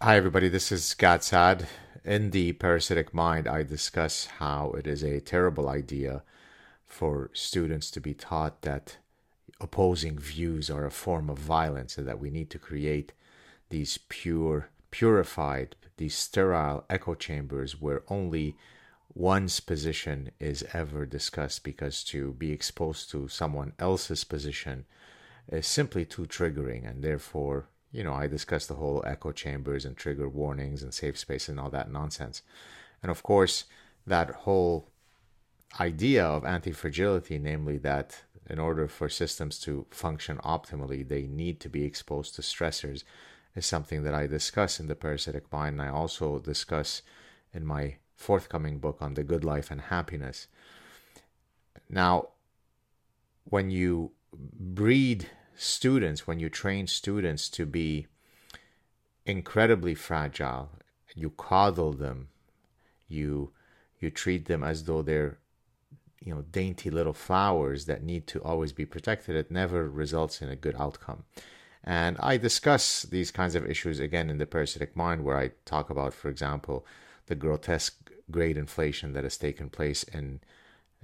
Hi, everybody. This is Gad Saad. In the Parasitic Mind, I discuss how it is a terrible idea for students to be taught that opposing views are a form of violence and that we need to create these pure, purified, these sterile echo chambers where only one's position is ever discussed because to be exposed to someone else's position is simply too triggering and therefore you know, I discussed the whole echo chambers and trigger warnings and safe space and all that nonsense. And of course, that whole idea of anti fragility, namely that in order for systems to function optimally, they need to be exposed to stressors, is something that I discuss in The Parasitic Mind. And I also discuss in my forthcoming book on the good life and happiness. Now, when you breed students, when you train students to be incredibly fragile, you coddle them, you you treat them as though they're you know dainty little flowers that need to always be protected. It never results in a good outcome. And i discuss these kinds of issues again in the parasitic mind where i talk about for example the grotesque grade inflation that has taken place in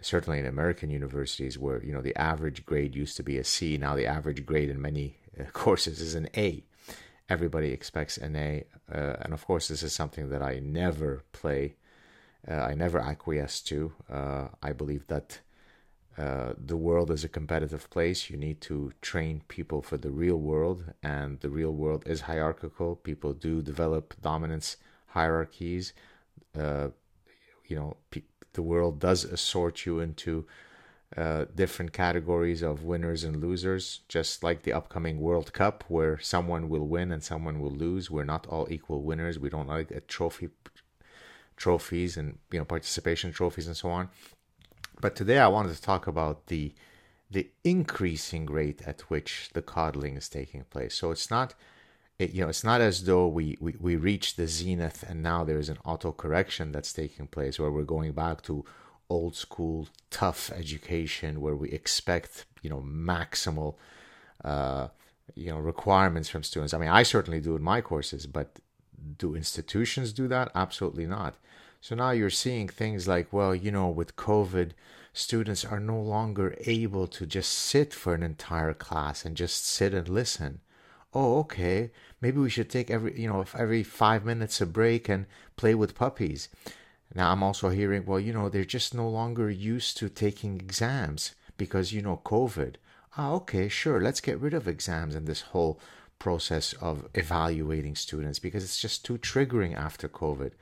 certainly in American universities where you know the average grade used to be a C, now the average grade in many uh, courses is an A. Everybody expects an A, uh, and of course this is something that I never play. Uh, I never acquiesce to. Uh, I believe that uh, the world is a competitive place. You need to train people for the real world, and the real world is hierarchical. People do develop dominance hierarchies. Uh, you know, pe- the world does assort you into uh, different categories of winners and losers, just like the upcoming World Cup, where someone will win and someone will lose. We're not all equal winners. We don't like a trophy trophies and you know participation trophies and so on. But today I wanted to talk about the the increasing rate at which the coddling is taking place. So it's not it, you know, it's not as though we, we, we reached the zenith and now there's an auto correction that's taking place where we're going back to old school tough education where we expect you know maximal uh, you know requirements from students. I mean, I certainly do in my courses, but do institutions do that? Absolutely not. So now you're seeing things like, well, you know, with COVID, students are no longer able to just sit for an entire class and just sit and listen oh, okay, maybe we should take every, you know, every five minutes a break and play with puppies. Now I'm also hearing, well, you know, they're just no longer used to taking exams because, you know, COVID. Ah, okay, sure, let's get rid of exams and this whole process of evaluating students because it's just too triggering after COVID.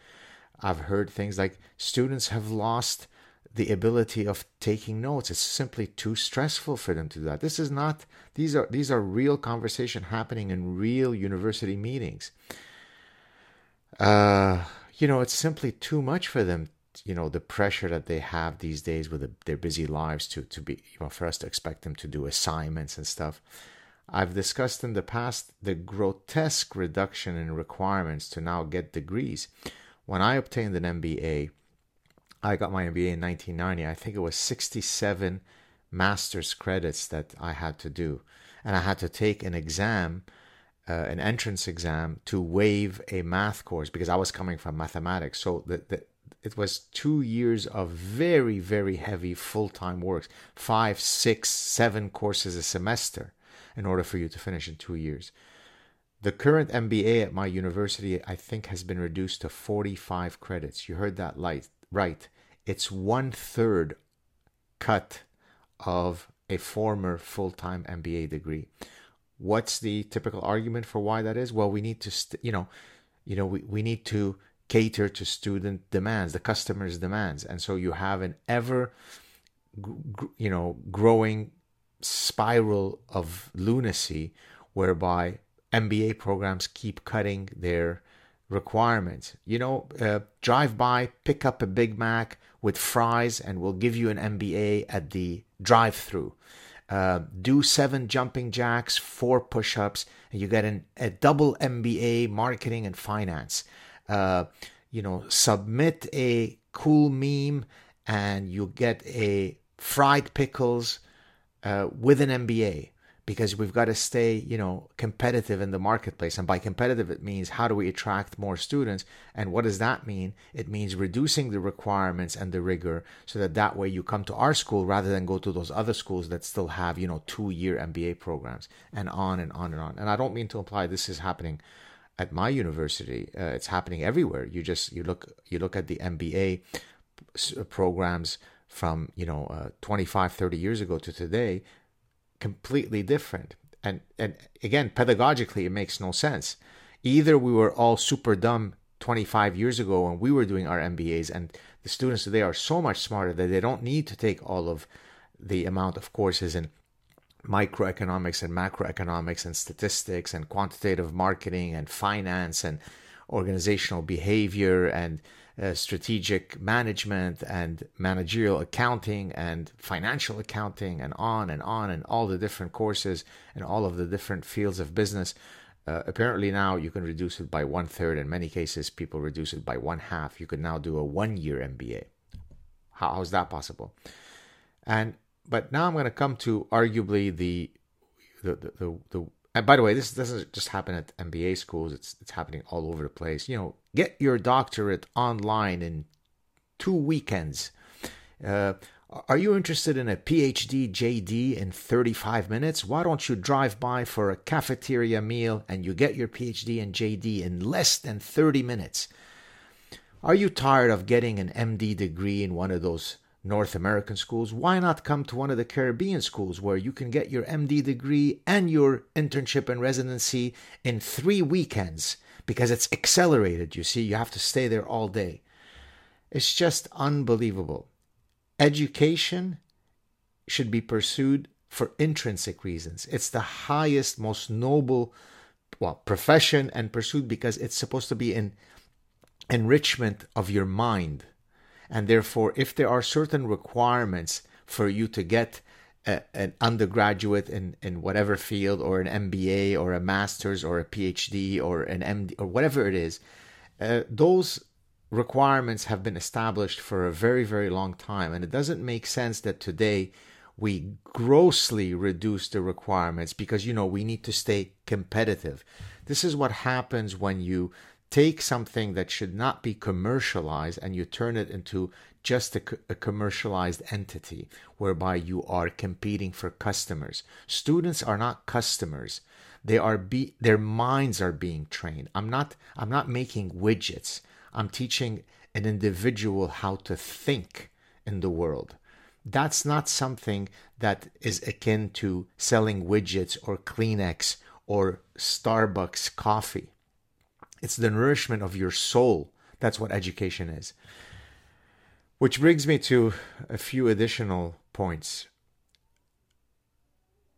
I've heard things like students have lost the ability of taking notes. It's simply too stressful for them to do that. This is not these are these are real conversation happening in real university meetings. Uh, you know, it's simply too much for them. You know, the pressure that they have these days with the, their busy lives to to be you know for us to expect them to do assignments and stuff. I've discussed in the past the grotesque reduction in requirements to now get degrees. When I obtained an MBA, I got my MBA in 1990. I think it was 67 master's credits that I had to do. And I had to take an exam, uh, an entrance exam, to waive a math course because I was coming from mathematics. So the, the, it was two years of very, very heavy full time work five, six, seven courses a semester in order for you to finish in two years. The current MBA at my university, I think, has been reduced to 45 credits. You heard that light, right. It's one third cut of a former full time MBA degree. What's the typical argument for why that is? Well, we need to, st- you know, you know, we, we need to cater to student demands, the customer's demands, and so you have an ever, you know, growing spiral of lunacy whereby MBA programs keep cutting their requirements. You know, uh, drive by, pick up a Big Mac with fries, and we'll give you an MBA at the drive through. Uh, do seven jumping jacks, four push ups, and you get an, a double MBA marketing and finance. Uh, you know, submit a cool meme, and you get a fried pickles uh, with an MBA. Because we've got to stay, you know, competitive in the marketplace. And by competitive, it means how do we attract more students? And what does that mean? It means reducing the requirements and the rigor so that that way you come to our school rather than go to those other schools that still have, you know, two year MBA programs and on and on and on. And I don't mean to imply this is happening at my university. Uh, it's happening everywhere. You just, you look, you look at the MBA programs from, you know, uh, 25, 30 years ago to today, completely different. And and again, pedagogically, it makes no sense. Either we were all super dumb 25 years ago when we were doing our MBAs, and the students today are so much smarter that they don't need to take all of the amount of courses in microeconomics and macroeconomics and statistics and quantitative marketing and finance and organizational behavior and uh, strategic management and managerial accounting and financial accounting and on and on and all the different courses and all of the different fields of business. Uh, apparently now you can reduce it by one third. In many cases, people reduce it by one half. You can now do a one year MBA. How is that possible? And but now I'm going to come to arguably the the the, the, the and by the way, this doesn't just happen at MBA schools. It's it's happening all over the place. You know, get your doctorate online in two weekends. Uh, are you interested in a PhD JD in 35 minutes? Why don't you drive by for a cafeteria meal and you get your PhD and JD in less than 30 minutes? Are you tired of getting an MD degree in one of those North American schools, why not come to one of the Caribbean schools where you can get your MD degree and your internship and residency in three weekends because it's accelerated. You see, you have to stay there all day. It's just unbelievable. Education should be pursued for intrinsic reasons. It's the highest, most noble well, profession and pursuit because it's supposed to be an enrichment of your mind and therefore, if there are certain requirements for you to get a, an undergraduate in, in whatever field, or an MBA, or a master's, or a PhD, or an MD, or whatever it is, uh, those requirements have been established for a very, very long time. And it doesn't make sense that today we grossly reduce the requirements because, you know, we need to stay competitive. This is what happens when you take something that should not be commercialized and you turn it into just a, a, commercialized entity whereby you are competing for customers. Students are not customers. They are be their minds are being trained. I'm not I'm not making widgets. I'm teaching an individual how to think in the world. That's not something that is akin to selling widgets or Kleenex or Starbucks coffee. It's the nourishment of your soul. That's what education is. Which brings me to a few additional points.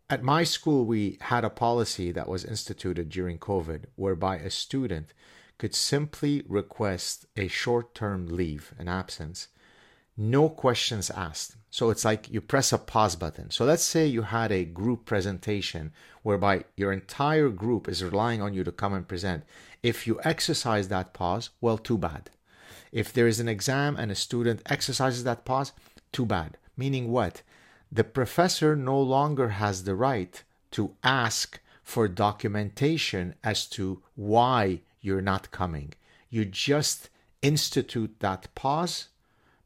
At my school, we had a policy that was instituted during COVID whereby a student could simply request a short term leave, an absence, no questions asked. So it's like you press a pause button. So let's say you had a group presentation whereby your entire group is relying on you to come and present. If you exercise that pause, well, too bad. If there is an exam and a student exercises that pause, too bad. Meaning what? The professor no longer has the right to ask for documentation as to why you're not coming. You just institute that pause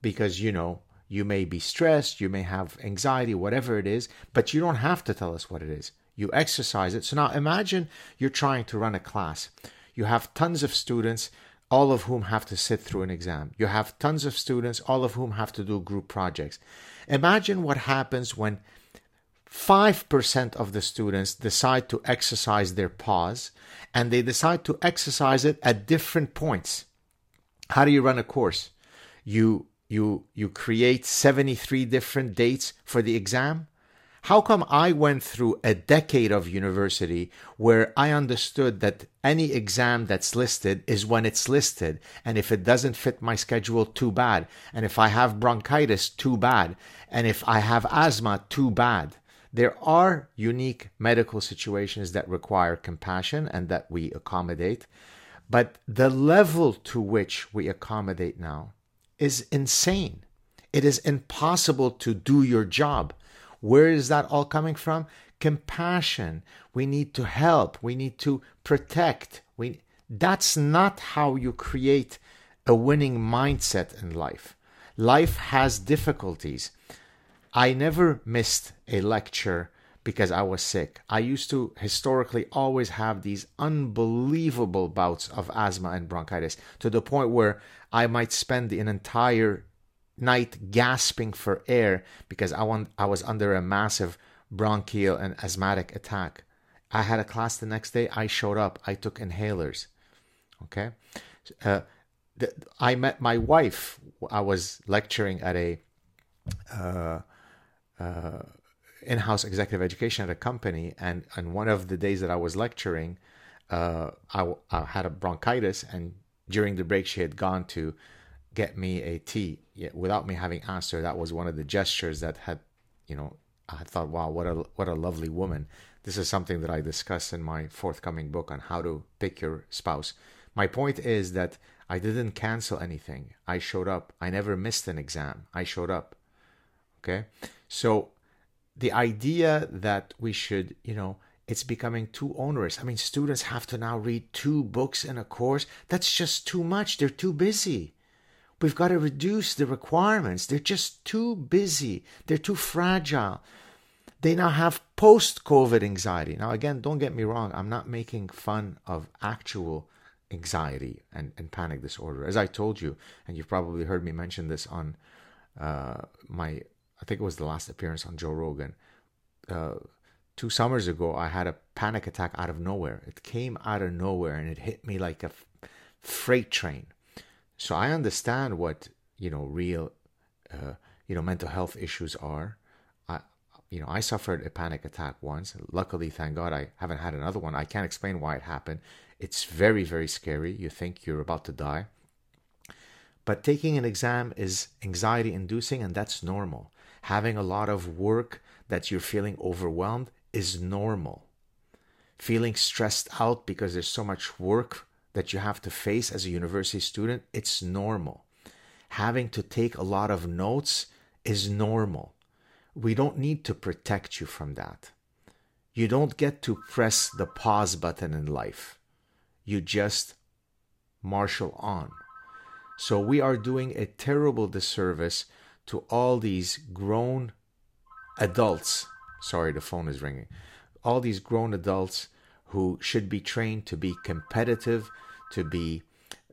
because, you know, you may be stressed, you may have anxiety, whatever it is, but you don't have to tell us what it is. You exercise it. So now imagine you're trying to run a class. You have tons of students, all of whom have to sit through an exam. You have tons of students, all of whom have to do group projects. Imagine what happens when 5% of the students decide to exercise their pause and they decide to exercise it at different points. How do you run a course? You you you create 73 different dates for the exam? How come i went through a decade of university where i understood that any exam that's listed is when it's listed and if it doesn't fit my schedule too bad. And if i have bronchitis too bad. And if i have asthma too bad. There are unique medical situations that require compassion and that we accommodate. But the level to which we accommodate now is insane. It is impossible to do your job. Where is that all coming from? compassion. We need to help. We need to protect. We, that's not how you create a winning mindset in life. Life has difficulties. I never missed a lecture because I was sick. I used to historically always have these unbelievable bouts of asthma and bronchitis to the point where I might spend an entire night gasping for air because I, want, I was under a massive bronchial and asthmatic attack. I had a class the next day. I showed up. I took inhalers. Okay. Uh, the, I met my wife. I was lecturing at a uh, uh, in-house executive education at a company, and and one of the days that I was lecturing, uh, I, I had a bronchitis, and during the break she had gone to get me a tea without me having asked her. That was one of the gestures that had, you know, I thought, wow, what a what a lovely woman. This is something that I discuss in my forthcoming book on how to pick your spouse. My point is that I didn't cancel anything. I showed up. I never missed an exam. I showed up. Okay? So the idea that we should, you know, it's becoming too onerous. I mean, students have to now read two books in a course. That's just too much. They're too busy. We've got to reduce the requirements. They're just too busy. They're too fragile. They now have post COVID anxiety. Now, again, don't get me wrong. I'm not making fun of actual anxiety and, and panic disorder. As I told you, and you've probably heard me mention this on uh, my, I think it was the last appearance on Joe Rogan. Uh, two summers ago, I had a panic attack out of nowhere. It came out of nowhere and it hit me like a f- freight train. So I understand what you know real, uh, you know, mental health issues are. I, you know, I suffered a panic attack once. Luckily, thank God, I haven't had another one. I can't explain why it happened. It's very, very scary. You think you're about to die. But taking an exam is anxiety inducing, and that's normal. Having a lot of work that you're feeling overwhelmed is normal. Feeling stressed out because there's so much work that you have to face as a university student, it's normal. Having to take a lot of notes is normal. We don't need to protect you from that. You don't get to press the pause button in life. You just marshal on. So we are doing a terrible disservice to all these grown adults. Sorry, the phone is ringing. All these grown adults who should be trained to be competitive, to be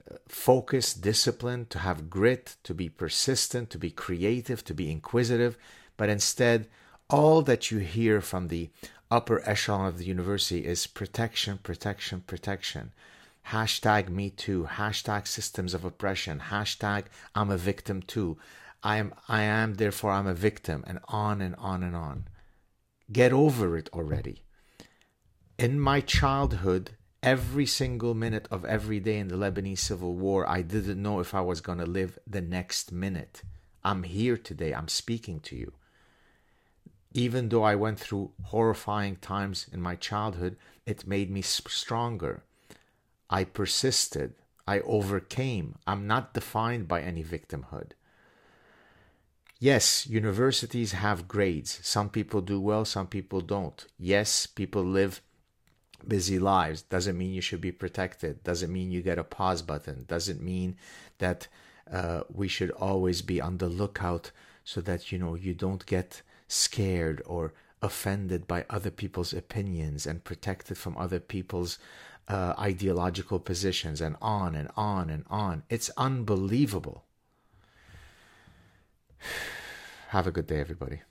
uh, focused, disciplined, to have grit, to be persistent, to be creative, to be inquisitive. But instead, all that you hear from the upper echelon of the university is protection, protection, protection. Hashtag me too, hashtag systems of oppression, hashtag I'm a victim too. I am I am therefore I'm a victim and on and on and on. Get over it already. In my childhood, every single minute of every day in the Lebanese civil war, I didn't know if I was going to live the next minute. I'm here today. I'm speaking to you. Even though I went through horrifying times in my childhood, it made me stronger. I persisted. I overcame. I'm not defined by any victimhood. Yes, universities have grades. Some people do well, some people don't. Yes, people live busy lives. Doesn't mean you should be protected. Doesn't mean you get a pause button. Doesn't mean that uh, we should always be on the lookout so that you know you don't get scared or offended by other people's opinions and protected from other people's uh, ideological positions and on and on and on. It's unbelievable have a good day everybody